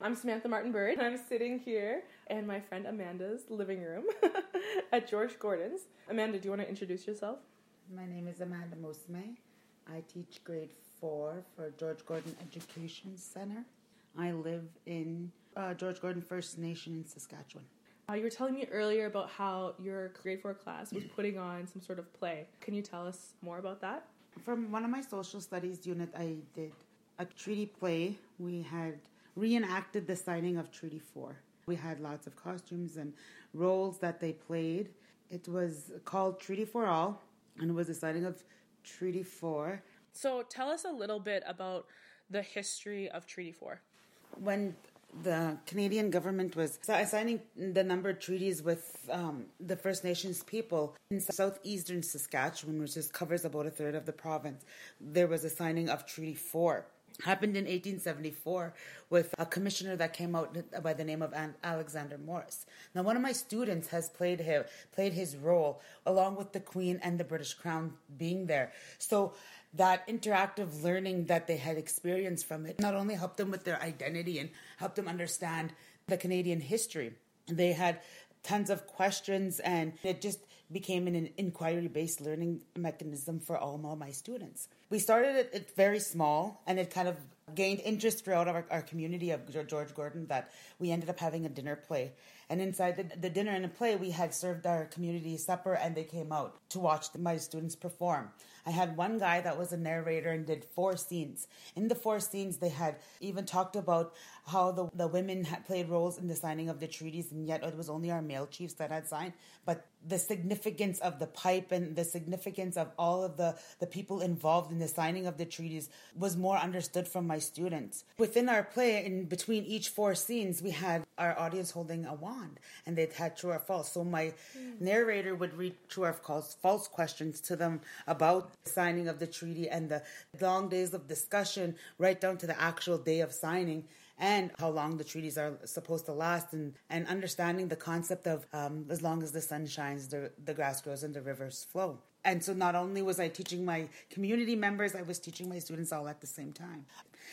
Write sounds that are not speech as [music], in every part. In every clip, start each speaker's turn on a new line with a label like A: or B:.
A: I'm Samantha Martin Bird. And I'm sitting here in my friend Amanda's living room [laughs] at George Gordon's. Amanda, do you want to introduce yourself?
B: My name is Amanda Musme. I teach grade four for George Gordon Education Center. I live in uh, George Gordon First Nation in Saskatchewan.
A: Uh, you were telling me earlier about how your grade four class was putting on some sort of play. Can you tell us more about that?
B: From one of my social studies unit, I did a treaty play. We had reenacted the signing of Treaty 4. We had lots of costumes and roles that they played. It was called Treaty for All, and it was the signing of Treaty 4.
A: So tell us a little bit about the history of Treaty 4.
B: When the Canadian government was signing the number of treaties with um, the First Nations people in southeastern Saskatchewan, which just covers about a third of the province. There was a signing of Treaty 4 happened in 1874 with a commissioner that came out by the name of Alexander Morris. Now, one of my students has played his, played his role along with the Queen and the British Crown being there. So that interactive learning that they had experienced from it not only helped them with their identity and helped them understand the Canadian history. They had tons of questions and it just became an inquiry based learning mechanism for all my students. We started it, it very small and it kind of gained interest throughout our, our, community of George Gordon that we ended up having a dinner play. And inside the, the dinner and the play, we had served our community supper and they came out to watch my students perform. I had one guy that was a narrator and did four scenes. In the four scenes, they had even talked about how the, the women had played roles in the signing of the treaties, and yet it was only our male chiefs that had signed. But the significance of the pipe and the significance of all of the, the people involved in the signing of the treaties was more understood from my students. Within our play, in between each four scenes, we had our audience holding a wand and they had true or false. So my mm. narrator would read true or false, false questions to them about the signing of the treaty and the long days of discussion right down to the actual day of signing and how long the treaties are supposed to last and, and understanding the concept of um, as long as the sun shines, the, the grass grows and the rivers flow. And so not only was I teaching my community members, I was teaching my students all at the same time.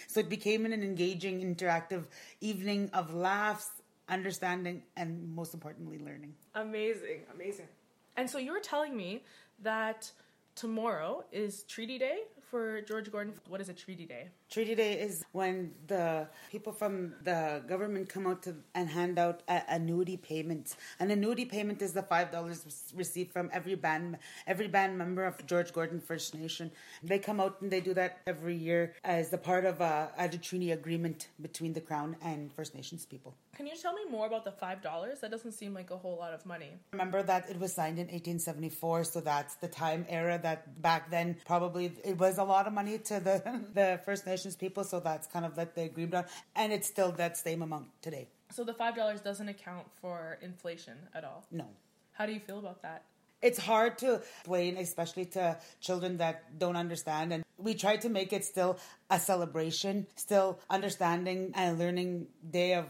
B: So it became an engaging, interactive evening of laughs, understanding, and most importantly, learning.
A: Amazing, amazing. And so you were telling me that tomorrow is Treaty Day for George Gordon. What is a Treaty Day?
B: Treaty Day is when the people from the government come out to and hand out uh, annuity payments. An annuity payment is the five dollars received from every band every band member of George Gordon First Nation. They come out and they do that every year as a part of a, a treaty agreement between the Crown and First Nations people.
A: Can you tell me more about the five dollars? That doesn't seem like a whole lot of money.
B: Remember that it was signed in 1874, so that's the time era that back then probably it was a lot of money to the [laughs] the First Nations people. So that's kind of like the agreement on, and it's still that same amount today.
A: So the five dollars doesn't account for inflation at all.
B: No.
A: How do you feel about that?
B: It's hard to explain, especially to children that don't understand. And we try to make it still a celebration, still understanding and learning day of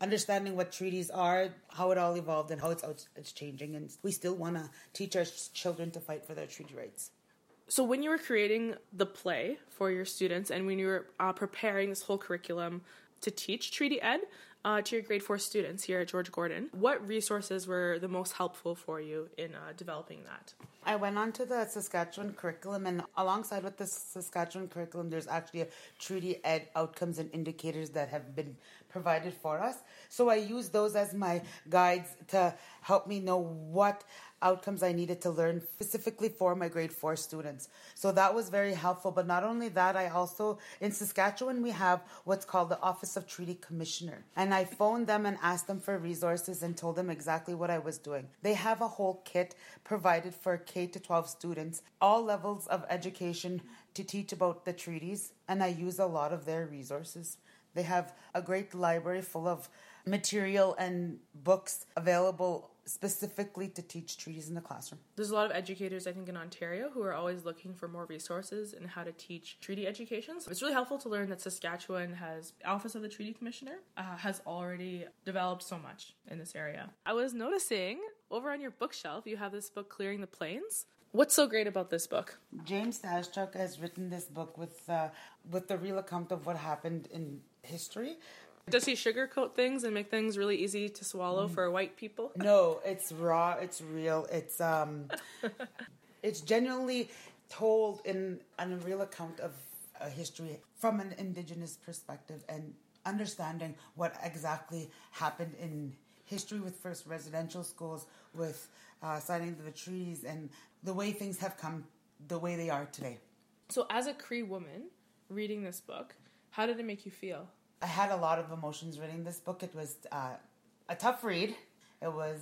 B: understanding what treaties are, how it all evolved, and how it's it's changing. And we still want to teach our children to fight for their treaty rights.
A: So, when you were creating the play for your students, and when you were uh, preparing this whole curriculum to teach treaty ed uh, to your grade four students here at George Gordon, what resources were the most helpful for you in uh, developing that?
B: I went on to the Saskatchewan curriculum, and alongside with the Saskatchewan curriculum, there's actually a treaty ed outcomes and indicators that have been provided for us. So I use those as my guides to help me know what outcomes I needed to learn specifically for my grade four students. So that was very helpful. But not only that, I also, in Saskatchewan, we have what's called the Office of Treaty Commissioner. And I phoned them and asked them for resources and told them exactly what I was doing. They have a whole kit provided for K to 12 students, all levels of education to teach about the treaties. And I use a lot of their resources. They have a great library full of material and books available specifically to teach treaties in the classroom.
A: There's a lot of educators, I think, in Ontario who are always looking for more resources and how to teach treaty education. So it's really helpful to learn that Saskatchewan has Office of the Treaty Commissioner uh, has already developed so much in this area. I was noticing over on your bookshelf you have this book, Clearing the Plains. What's so great about this book?
B: James Daschuk has written this book with uh, with the real account of what happened in history
A: Does he sugarcoat things and make things really easy to swallow for white people?
B: No, it's raw. It's real. It's um, [laughs] it's genuinely told in on a real account of a history from an indigenous perspective and understanding what exactly happened in history with first residential schools, with uh, signing the treaties, and the way things have come the way they are today.
A: So, as a Cree woman reading this book, how did it make you feel?
B: I had a lot of emotions reading this book. It was uh, a tough read. It was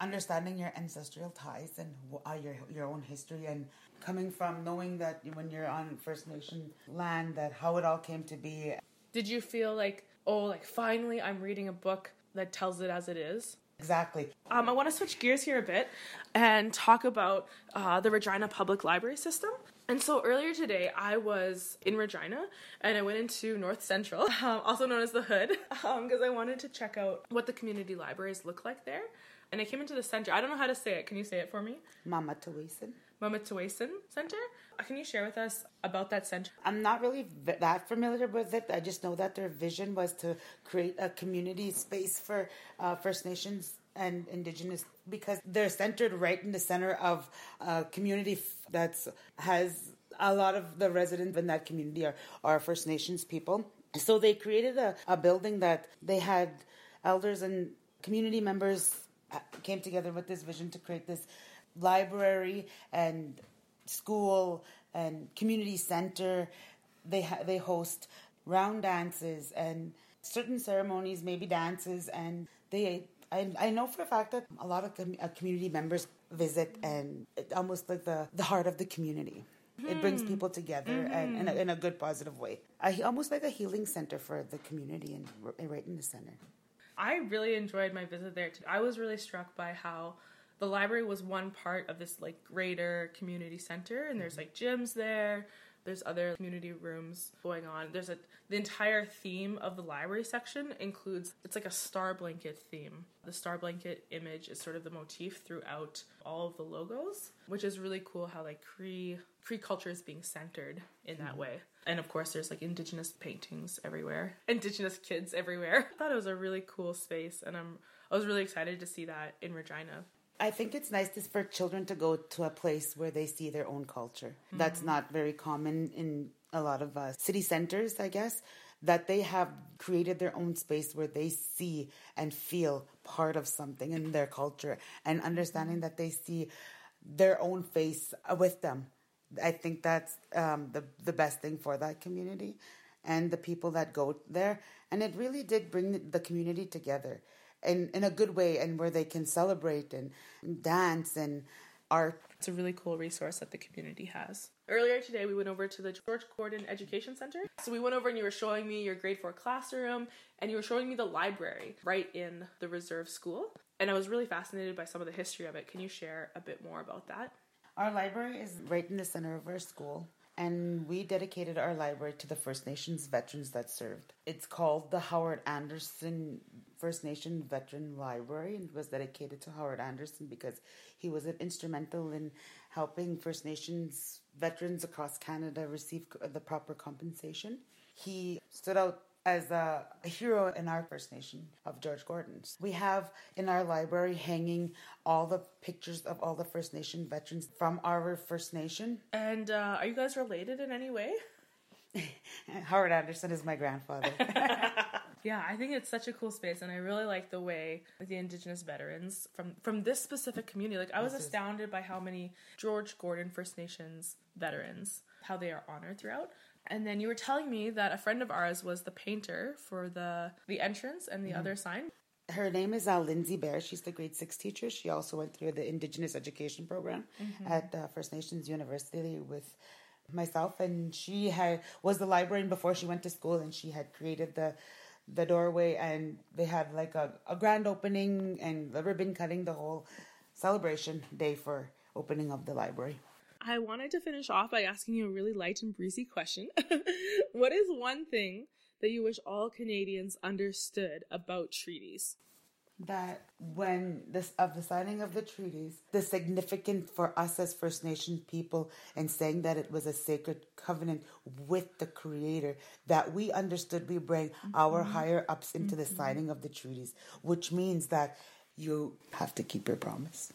B: understanding your ancestral ties and uh, your your own history, and coming from knowing that when you're on First Nation land, that how it all came to be.
A: Did you feel like, oh, like finally I'm reading a book that tells it as it is?
B: Exactly.
A: Um, I want to switch gears here a bit and talk about uh, the Regina Public Library System. And so earlier today, I was in Regina and I went into North Central, [laughs] um, also known as the Hood, because [laughs] um, I wanted to check out what the community libraries look like there. And I came into the center. I don't know how to say it. Can you say it for me?
B: Mama Tawason.
A: Mamatawason Center. Uh, can you share with us about that center?
B: I'm not really that familiar with it. I just know that their vision was to create a community space for uh, First Nations and Indigenous because they're centered right in the center of a community that's has a lot of the residents in that community are, are First Nations people. So they created a, a building that they had elders and community members uh, came together with this vision to create this library and school and community center. They ha- they host round dances and certain ceremonies, maybe dances, and they. I, I know for a fact that a lot of com- uh, community members visit, and it's almost like the, the heart of the community. It brings hmm. people together mm-hmm. and in a, in a, good positive way. almost like a healing center for the community and right in the center.
A: I really enjoyed my visit there. Too. I was really struck by how the library was one part of this like greater community center and there's like gyms there. There's other community rooms going on. There's a the entire theme of the library section includes it's like a star blanket theme. The star blanket image is sort of the motif throughout all of the logos which is really cool how like cree cree culture is being centered in that mm-hmm. way. And of course there's like indigenous paintings everywhere [laughs] indigenous kids everywhere. I thought it was a really cool space and i'm i was really excited to see that in regina
B: I think it's nice for children to go to a place where they see their own culture. Mm-hmm. That's not very common in a lot of uh, city centers, I guess. That they have created their own space where they see and feel part of something in their culture and understanding that they see their own face with them. I think that's um, the the best thing for that community and the people that go there. And it really did bring the community together in, in a good way and where they can celebrate and dance and art.
A: It's a really cool resource that the community has. Earlier today, we went over to the George Gordon Education Center. So we went over and you were showing me your grade four classroom and you were showing me the library right in the reserve school. And I was really fascinated by some of the history of it. Can you share a bit more about that?
B: Our library is right in the center of our school and we dedicated our library to the First Nations veterans that served. It's called the Howard Anderson First Nation Veteran Library and was dedicated to Howard Anderson because he was instrumental in helping First Nations veterans across Canada receive the proper compensation. He stood out as a, a, hero in our First Nation of George Gordon's. We have in our library hanging all the pictures of all the First Nation veterans from our First Nation.
A: And uh, are you guys related in any way? [laughs]
B: Howard Anderson is my grandfather. [laughs] [laughs]
A: yeah, I think it's such a cool space, and I really like the way the Indigenous veterans from from this specific community. Like, I was astounded by how many George Gordon First Nations veterans how they are honored throughout. And then you were telling me that a friend of ours was the painter for the the entrance and the mm. other sign.
B: Her name is uh, Lindsay Bear. She's the grade six teacher. She also went through the Indigenous education program mm-hmm. at uh, First Nations University with myself, and she had was the librarian before she went to school, and she had created the the doorway, and they had like a, a grand opening and the ribbon cutting, the whole celebration day for opening of the library.
A: I wanted to finish off by asking you a really light and breezy question. [laughs] what is one thing that you wish all Canadians understood about treaties?
B: that when this of the signing of the treaties, the significant for us as First Nation people and saying that it was a sacred covenant with the Creator, that we understood we bring mm-hmm. our higher ups into mm-hmm. the signing of the treaties, which means that you have to keep your promise.